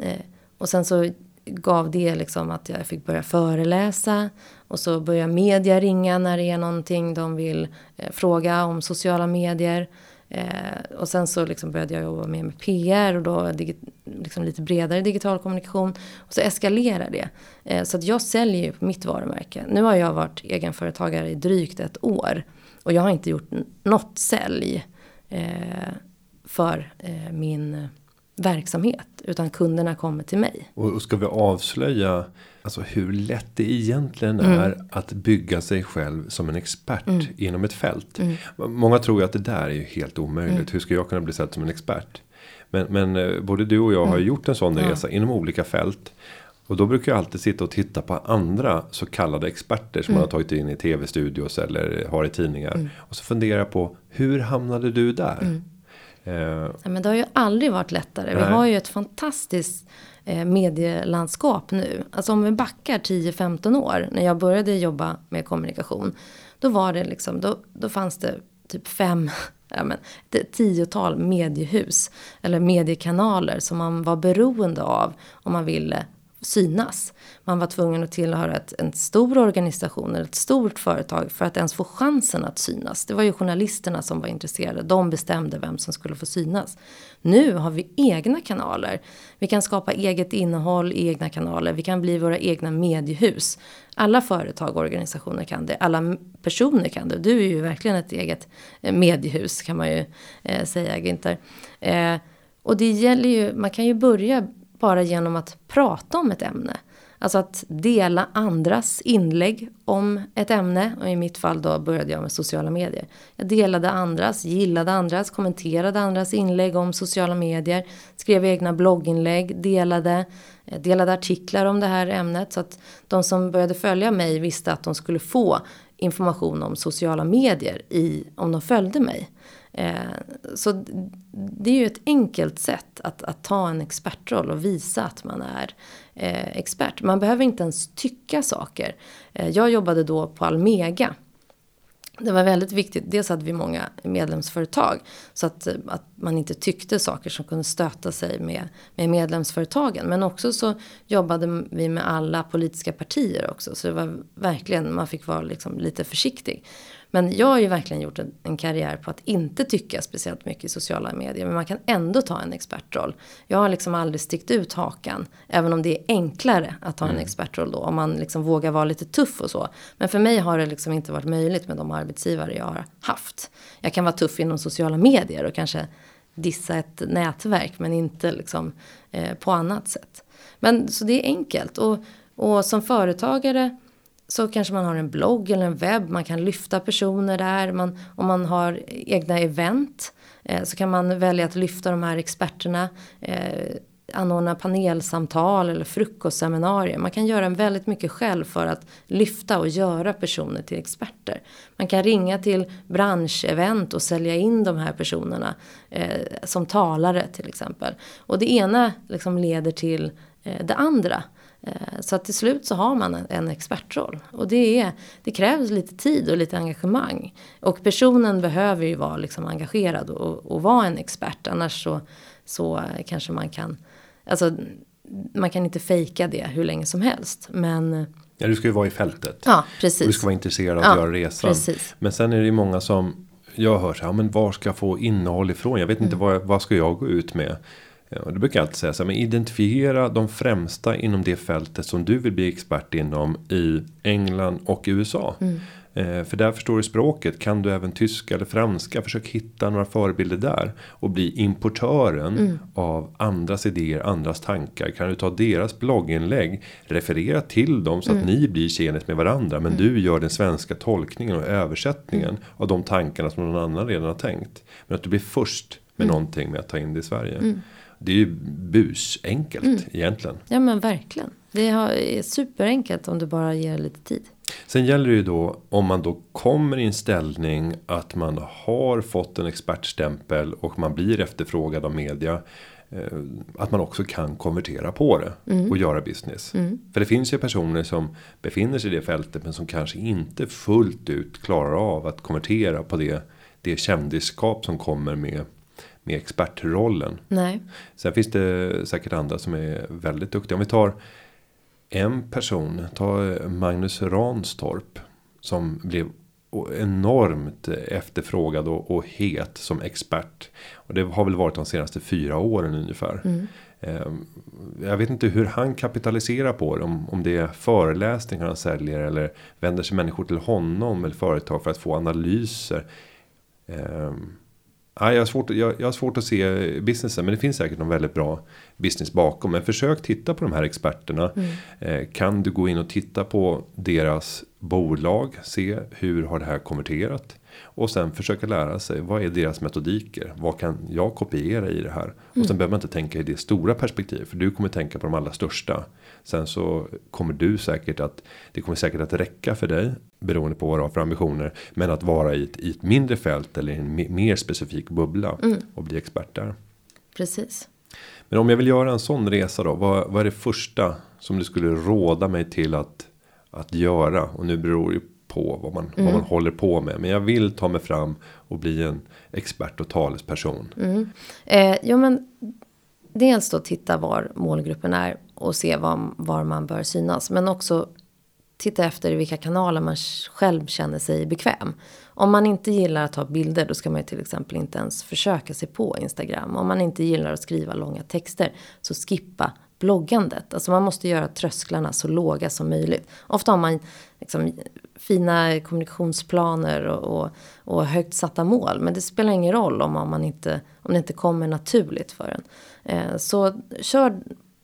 [SPEAKER 2] Eh, och sen så gav det liksom att jag fick börja föreläsa. Och så börjar media ringa när det är någonting de vill eh, fråga om sociala medier. Eh, och sen så liksom började jag jobba mer med PR och då liksom lite bredare digital kommunikation. Och så eskalerar det. Eh, så att jag säljer ju på mitt varumärke. Nu har jag varit egenföretagare i drygt ett år. Och jag har inte gjort något sälj eh, för eh, min verksamhet. Utan kunderna kommer till mig.
[SPEAKER 1] Och ska vi avslöja alltså hur lätt det egentligen mm. är att bygga sig själv som en expert mm. inom ett fält. Mm. Många tror ju att det där är ju helt omöjligt. Mm. Hur ska jag kunna bli sedd som en expert? Men, men eh, både du och jag har mm. gjort en sån resa inom olika fält. Och då brukar jag alltid sitta och titta på andra så kallade experter som man har tagit in i tv-studios eller har i tidningar. Och så funderar jag på hur hamnade du där?
[SPEAKER 2] Eh, ja, men det har ju aldrig varit lättare. Nej. Vi har ju ett fantastiskt eh, medielandskap nu. Alltså om vi backar 10-15 år när jag började jobba med kommunikation. Då var det liksom, då, då fanns det typ fem, ja men, ett tiotal mediehus. Eller mediekanaler som man var beroende av om man ville synas. Man var tvungen att tillhöra ett, en stor organisation eller ett stort företag för att ens få chansen att synas. Det var ju journalisterna som var intresserade. De bestämde vem som skulle få synas. Nu har vi egna kanaler. Vi kan skapa eget innehåll i egna kanaler. Vi kan bli våra egna mediehus. Alla företag och organisationer kan det. Alla personer kan det. Du är ju verkligen ett eget eh, mediehus kan man ju eh, säga Günther. Eh, och det gäller ju, man kan ju börja bara genom att prata om ett ämne. Alltså att dela andras inlägg om ett ämne. Och i mitt fall då började jag med sociala medier. Jag delade andras, gillade andras, kommenterade andras inlägg om sociala medier. Skrev egna blogginlägg, delade, eh, delade artiklar om det här ämnet. Så att de som började följa mig visste att de skulle få information om sociala medier i, om de följde mig. Eh, så det är ju ett enkelt sätt att, att ta en expertroll och visa att man är eh, expert. Man behöver inte ens tycka saker. Eh, jag jobbade då på Almega. Det var väldigt viktigt. Dels hade vi många medlemsföretag. Så att, att man inte tyckte saker som kunde stöta sig med, med medlemsföretagen. Men också så jobbade vi med alla politiska partier också. Så det var verkligen, man fick vara liksom lite försiktig. Men jag har ju verkligen gjort en, en, karriär på att inte tycka speciellt mycket i sociala medier. Men man kan ändå ta en expertroll. Jag har liksom aldrig stickt ut hakan. Även om det är enklare att ta en mm. expertroll då. Om man liksom vågar vara lite tuff och så. Men för mig har det liksom inte varit möjligt med de arbetsgivare jag har haft. Jag kan vara tuff inom sociala medier och kanske dissa ett nätverk. Men inte liksom eh, på annat sätt. Men så det är enkelt. Och, och som företagare så kanske man har en blogg eller en webb, man kan lyfta personer där. Man, om man har egna event eh, så kan man välja att lyfta de här experterna. Eh, anordna panelsamtal eller frukostseminarier. Man kan göra väldigt mycket själv för att lyfta och göra personer till experter. Man kan ringa till branschevent och sälja in de här personerna eh, som talare till exempel. Och det ena liksom leder till eh, det andra. Eh, så att till slut så har man en expertroll. Och det, är, det krävs lite tid och lite engagemang. Och personen behöver ju vara liksom engagerad och, och vara en expert. Annars så, så kanske man kan... Alltså, man kan inte fejka det hur länge som helst. Men...
[SPEAKER 1] Ja, du ska ju vara i fältet.
[SPEAKER 2] Ja, precis.
[SPEAKER 1] Och du ska vara intresserad av att ja, göra resan.
[SPEAKER 2] Precis.
[SPEAKER 1] Men sen är det ju många som... Jag hör så här, men var ska jag få innehåll ifrån? Jag vet inte mm. vad, vad ska jag gå ut med? Och det brukar jag alltid säga så här, men identifiera de främsta inom det fältet som du vill bli expert inom i England och USA. Mm. Eh, för där förstår du språket. Kan du även tyska eller franska? Försök hitta några förebilder där. Och bli importören mm. av andras idéer, andras tankar. Kan du ta deras blogginlägg. Referera till dem så att mm. ni blir tjenis med varandra. Men mm. du gör den svenska tolkningen och översättningen. Mm. Av de tankarna som någon annan redan har tänkt. Men att du blir först med mm. någonting med att ta in det i Sverige. Det är ju busenkelt mm. egentligen.
[SPEAKER 2] Ja men verkligen. Det är superenkelt om du bara ger lite tid.
[SPEAKER 1] Sen gäller det ju då om man då kommer i en ställning att man har fått en expertstämpel och man blir efterfrågad av media. Eh, att man också kan konvertera på det mm. och göra business. Mm. För det finns ju personer som befinner sig i det fältet men som kanske inte fullt ut klarar av att konvertera på det. Det kändisskap som kommer med med expertrollen.
[SPEAKER 2] Nej.
[SPEAKER 1] Sen finns det säkert andra som är väldigt duktiga. Om vi tar en person, ta Magnus Ranstorp. Som blev enormt efterfrågad och, och het som expert. Och det har väl varit de senaste fyra åren ungefär. Mm. Ehm, jag vet inte hur han kapitaliserar på det. Om, om det är föreläsningar han säljer. Eller vänder sig människor till honom eller företag för att få analyser. Um, Ja, jag, har svårt, jag, jag har svårt att se businessen. Men det finns säkert någon väldigt bra business bakom. Men försök titta på de här experterna. Mm. Eh, kan du gå in och titta på deras bolag. Se hur har det här konverterat. Och sen försöka lära sig. Vad är deras metodiker? Vad kan jag kopiera i det här? Och sen mm. behöver man inte tänka i det stora perspektivet. För du kommer tänka på de allra största. Sen så kommer du säkert att. Det kommer säkert att räcka för dig. Beroende på vad du har för ambitioner. Men att vara i ett, i ett mindre fält. Eller i en mer specifik bubbla. Mm. Och bli expert där.
[SPEAKER 2] Precis.
[SPEAKER 1] Men om jag vill göra en sån resa då. Vad, vad är det första som du skulle råda mig till att. Att göra. Och nu beror det på vad man, mm. vad man håller på med. Men jag vill ta mig fram och bli en expert och talesperson.
[SPEAKER 2] Mm. Eh, jo men dels då titta var målgruppen är och se var, var man bör synas. Men också titta efter i vilka kanaler man själv känner sig bekväm. Om man inte gillar att ta bilder då ska man ju till exempel inte ens försöka sig på Instagram. Om man inte gillar att skriva långa texter så skippa bloggandet. Alltså man måste göra trösklarna så låga som möjligt. Ofta har man liksom fina kommunikationsplaner och, och, och, högt satta mål. Men det spelar ingen roll om, man inte, om det inte kommer naturligt för en. Eh, så kör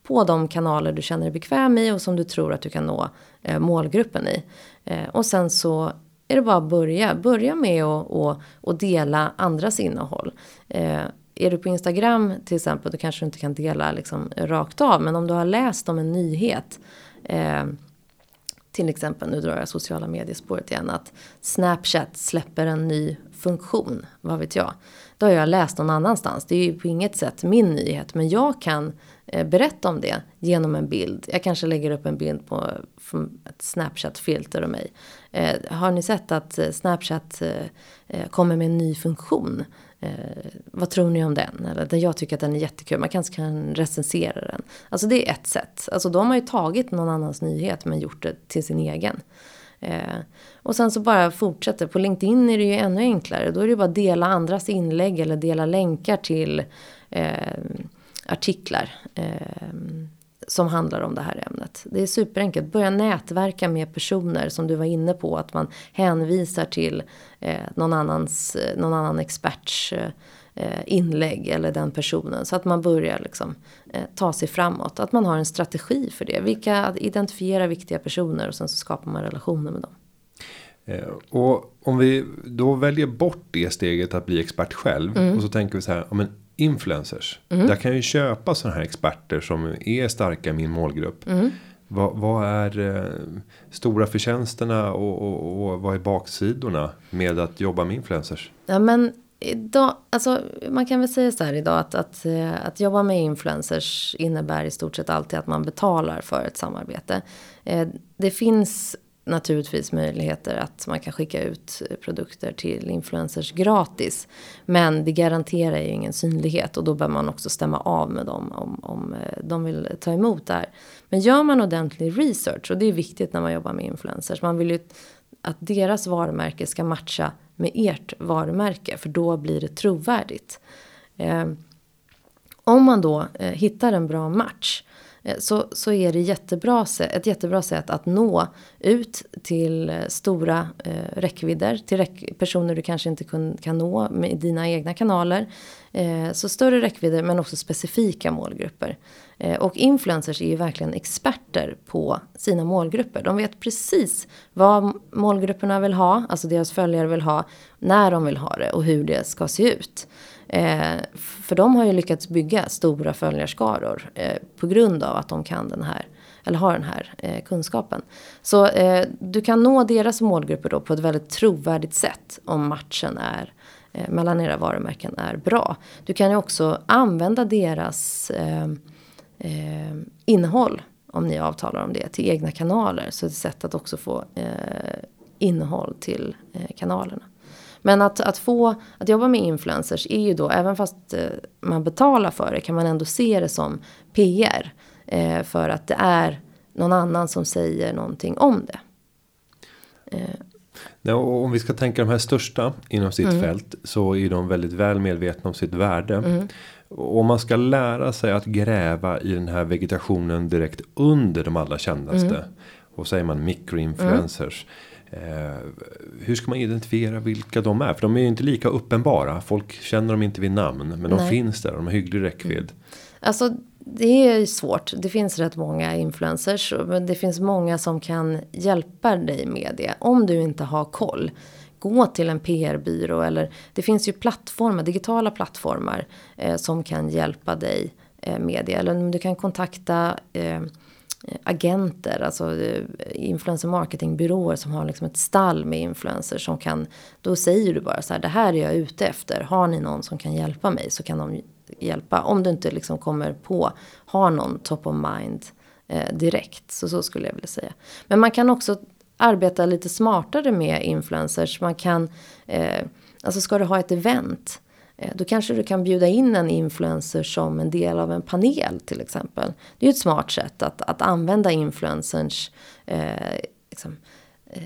[SPEAKER 2] på de kanaler du känner dig bekväm i och som du tror att du kan nå eh, målgruppen i. Eh, och sen så är det bara att börja. Börja med att och, och dela andras innehåll. Eh, är du på Instagram till exempel då kanske du inte kan dela liksom rakt av. Men om du har läst om en nyhet. Eh, till exempel, nu drar jag sociala mediespåret igen. Att Snapchat släpper en ny funktion. Vad vet jag. Då har jag läst någon annanstans. Det är ju på inget sätt min nyhet. Men jag kan Eh, berätta om det genom en bild. Jag kanske lägger upp en bild på ett Snapchat-filter och mig. Eh, har ni sett att eh, Snapchat eh, eh, kommer med en ny funktion? Eh, vad tror ni om den? Eller jag tycker att den är jättekul. Man kanske kan recensera den. Alltså det är ett sätt. Alltså då har man ju tagit någon annans nyhet men gjort det till sin egen. Eh, och sen så bara fortsätter. På LinkedIn är det ju ännu enklare. Då är det ju bara att dela andras inlägg eller dela länkar till eh, artiklar. Eh, som handlar om det här ämnet. Det är superenkelt. Börja nätverka med personer som du var inne på. Att man hänvisar till eh, någon, annans, eh, någon annan experts eh, inlägg eller den personen. Så att man börjar liksom, eh, ta sig framåt. Att man har en strategi för det. Vilka, identifiera viktiga personer och sen så skapar man relationer med dem.
[SPEAKER 1] Eh, och om vi då väljer bort det steget att bli expert själv. Mm. Och så tänker vi så här. Men influencers. Mm. Där kan jag ju köpa sådana här experter som är starka i min målgrupp. Mm. Vad, vad, är eh, stora förtjänsterna och, och, och, vad är baksidorna med att jobba med influencers?
[SPEAKER 2] Ja men idag, alltså man kan väl säga så här idag att, att, eh, att jobba med influencers innebär i stort sett alltid att man betalar för ett samarbete. Eh, det finns naturligtvis möjligheter att man kan skicka ut produkter till influencers gratis. Men det garanterar ju ingen synlighet och då bör man också stämma av med dem om, om eh, de vill ta emot det här. Men gör man ordentlig research och det är viktigt när man jobbar med influencers. Man vill ju att deras varumärke ska matcha med ert varumärke för då blir det trovärdigt. Eh, om man då eh, hittar en bra match Eh, Eh, så, så är det jättebra, ett jättebra sätt att nå ut till eh, stora eh, räckvidder. Till räck, personer du kanske inte kun, kan nå med dina egna kanaler. Eh, så större räckvidder men också specifika målgrupper. Eh, och influencers är ju verkligen experter på sina målgrupper. De vet precis vad målgrupperna vill ha, alltså deras följare vill ha, när de vill ha det och hur det ska se ut. Eh, för de har ju lyckats bygga stora följarskaror eh, på grund av att de kan den här eller har den här eh, kunskapen. Så eh, du kan nå deras målgrupper då på ett väldigt trovärdigt sätt om matchen är eh, mellan era varumärken är bra. Du kan ju också använda deras eh, eh, innehåll om ni avtalar om det till egna kanaler. Så det är ett sätt att också få eh, innehåll till eh, kanalerna. Men att, att få, att jobba med influencers är ju då, även fast eh, man betalar för det, kan man ändå se det som PR. Eh, för att det är någon annan som säger någonting om det.
[SPEAKER 1] Eh. Ja, om vi ska tänka de här största inom sitt mm. fält så är de väldigt väl medvetna om sitt värde. Mm. Om man ska lära sig att gräva i den här vegetationen direkt under de allra kändaste. Mm. Och säger man mikroinfluencers. Mm. Eh, hur ska man identifiera vilka de är? För de är ju inte lika uppenbara. Folk känner dem inte vid namn. Men de Nej. finns där. De har hygglig räckvidd. Mm.
[SPEAKER 2] Alltså det är svårt. Det finns rätt många influencers. Men det finns många som kan hjälpa dig med det. Om du inte har koll. Gå till en PR-byrå. Eller det finns ju plattformar, digitala plattformar. Eh, som kan hjälpa dig eh, med det. Eller du kan kontakta Eh, agenter, alltså influencer influencer marketingbyråer som har liksom ett stall med influencers som kan, då säger du bara så här, det här är jag ute efter, har ni någon som kan hjälpa mig så kan de hjälpa. Om du inte liksom kommer på, har någon top of mind eh, direkt, så så skulle jag vilja säga. Men man kan också arbeta lite smartare med influencers, man kan, eh, alltså ska du ha ett event, Eh, då kanske du kan bjuda in en influencer som en del av en panel till exempel. Det är ju ett smart sätt att, att använda influencerns... eh, liksom, eh,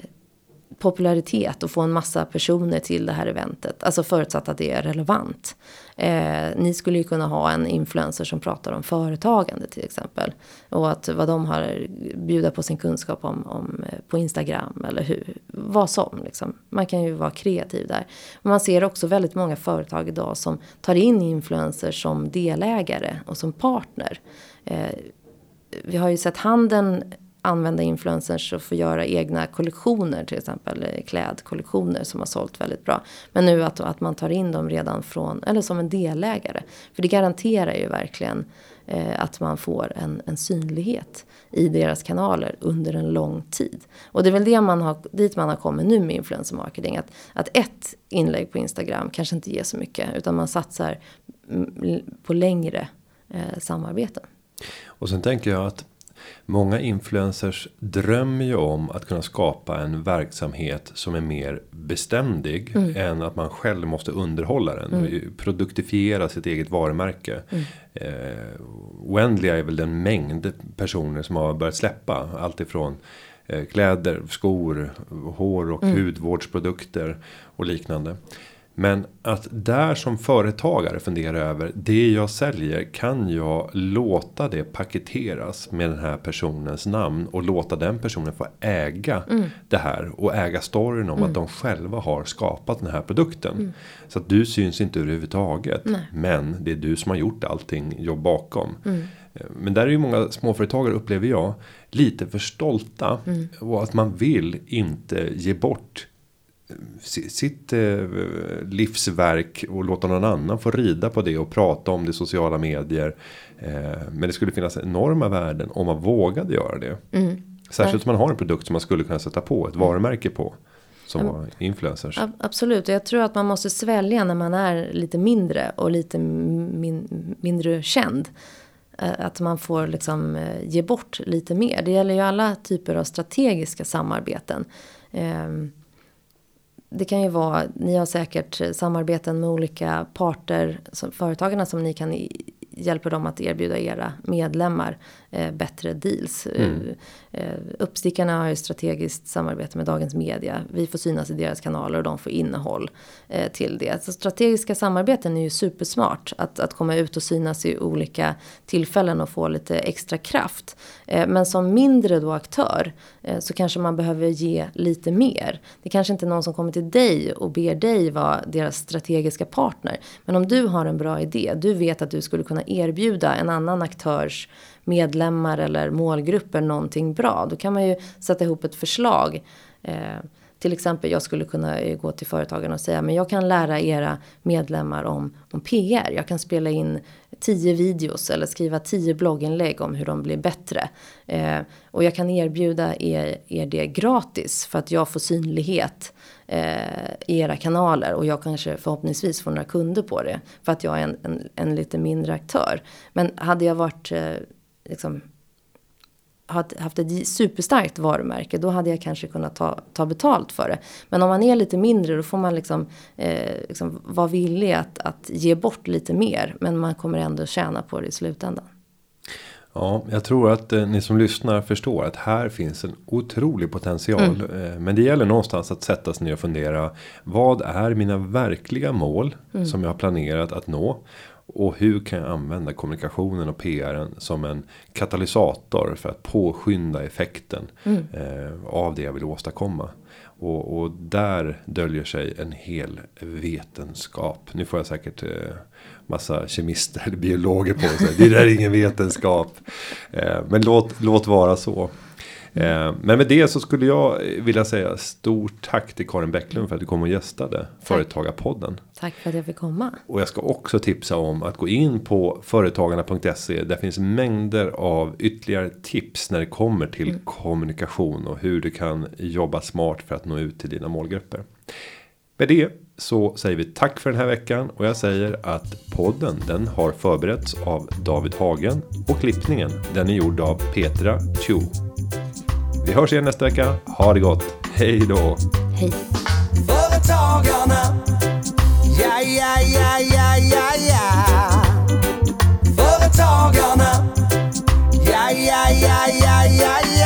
[SPEAKER 2] popularitet och få en massa personer till det här eventet. Alltså förutsatt att det är relevant. Eh, ni skulle ju kunna ha en influencer som pratar om företagande till exempel. Och att vad de har bjuda på sin kunskap om, om eh, på Instagram eller hur, vad som. Liksom. Man kan ju vara kreativ där. Man ser också väldigt många företag idag som tar in influencers som delägare och som partner. Eh, vi har ju sett handeln använda influencers och få göra egna kollektioner till exempel eh, klädkollektioner som har sålt väldigt bra. Men nu att, att man tar in dem redan från eller som en delägare. För det garanterar ju verkligen eh, att man får en, en synlighet i deras kanaler under en lång tid. Och det är väl det man har, dit man har kommit nu med influencer marketing. Att, att ett inlägg på Instagram kanske inte ger så mycket utan man satsar på längre eh, samarbeten.
[SPEAKER 1] Och sen tänker jag att Många influencers drömmer ju om att kunna skapa en verksamhet som är mer beständig. Mm. Än att man själv måste underhålla den. Mm. Produktifiera sitt eget varumärke. Mm. Eh, oändliga är väl den mängd personer som har börjat släppa. Allt ifrån eh, kläder, skor, hår och mm. hudvårdsprodukter och liknande. Men att där som företagare fundera över det jag säljer kan jag låta det paketeras med den här personens namn och låta den personen få äga mm. det här och äga storyn om mm. att de själva har skapat den här produkten. Mm. Så att du syns inte överhuvudtaget. Nej. Men det är du som har gjort allting jobb bakom. Mm. Men där är ju många småföretagare upplever jag lite för stolta mm. och att man vill inte ge bort sitt eh, livsverk och låta någon annan få rida på det och prata om det i sociala medier. Eh, men det skulle finnas enorma värden om man vågade göra det. Mm. Särskilt om man har en produkt som man skulle kunna sätta på ett varumärke på. Som var influencers.
[SPEAKER 2] Absolut, jag tror att man måste svälja när man är lite mindre och lite min, mindre känd. Eh, att man får liksom ge bort lite mer. Det gäller ju alla typer av strategiska samarbeten. Det kan ju vara, ni har säkert samarbeten med olika parter, som, företagarna som ni kan hjälpa dem att erbjuda era medlemmar eh, bättre deals. Mm. Eh, uppstickarna har ju strategiskt samarbete med Dagens Media. Vi får synas i deras kanaler och de får innehåll eh, till det. Så strategiska samarbeten är ju supersmart. Att, att komma ut och synas i olika tillfällen och få lite extra kraft. Eh, men som mindre då aktör eh, så kanske man behöver ge lite mer. Det kanske inte är någon som kommer till dig och ber dig vara deras strategiska partner. Men om du har en bra idé, du vet att du skulle kunna erbjuda en annan aktörs medlemmar eller målgrupper någonting bra. Då kan man ju sätta ihop ett förslag. Eh, till exempel jag skulle kunna eh, gå till företagen och säga men jag kan lära era medlemmar om, om PR. Jag kan spela in tio videos eller skriva tio blogginlägg om hur de blir bättre. Eh, och jag kan erbjuda er, er det gratis för att jag får synlighet eh, i era kanaler och jag kanske förhoppningsvis får några kunder på det för att jag är en, en, en lite mindre aktör. Men hade jag varit eh, liksom haft ett superstarkt varumärke då hade jag kanske kunnat ta, ta betalt för det. Men om man är lite mindre då får man liksom, eh, liksom vara villig att, att ge bort lite mer. Men man kommer ändå tjäna på det i slutändan.
[SPEAKER 1] Ja, jag tror att eh, ni som lyssnar förstår att här finns en otrolig potential. Mm. Eh, men det gäller någonstans att sätta sig ner och fundera. Vad är mina verkliga mål mm. som jag har planerat att nå? Och hur kan jag använda kommunikationen och PRen som en katalysator för att påskynda effekten mm. eh, av det jag vill åstadkomma. Och, och, där döljer sig en hel vetenskap. Nu får jag säkert eh, massa kemister eller biologer på sig. Det där är ingen vetenskap. Eh, men låt, låt vara så. Eh, men med det så skulle jag vilja säga stort tack till Karin Bäcklund för att du kom och gästade tack. Företagarpodden.
[SPEAKER 2] Tack för att jag fick komma.
[SPEAKER 1] Och jag ska också tipsa om att gå in på företagarna.se. Där finns mängder av ytterligare tips när det kommer till mm. kommunikation och hur du kan jobba smart för att nå ut till dina målgrupper. Med det så säger vi tack för den här veckan och jag säger att podden den har förberetts av David Hagen och klippningen den är gjord av Petra Chu. Vi hörs igen nästa vecka. Ha det gott. Hej då.
[SPEAKER 2] Hej.
[SPEAKER 3] Företagarna. Ja, ja, ja, ja, ja, ja. Företagarna. Ja, ja, ja, ja, ja, ja.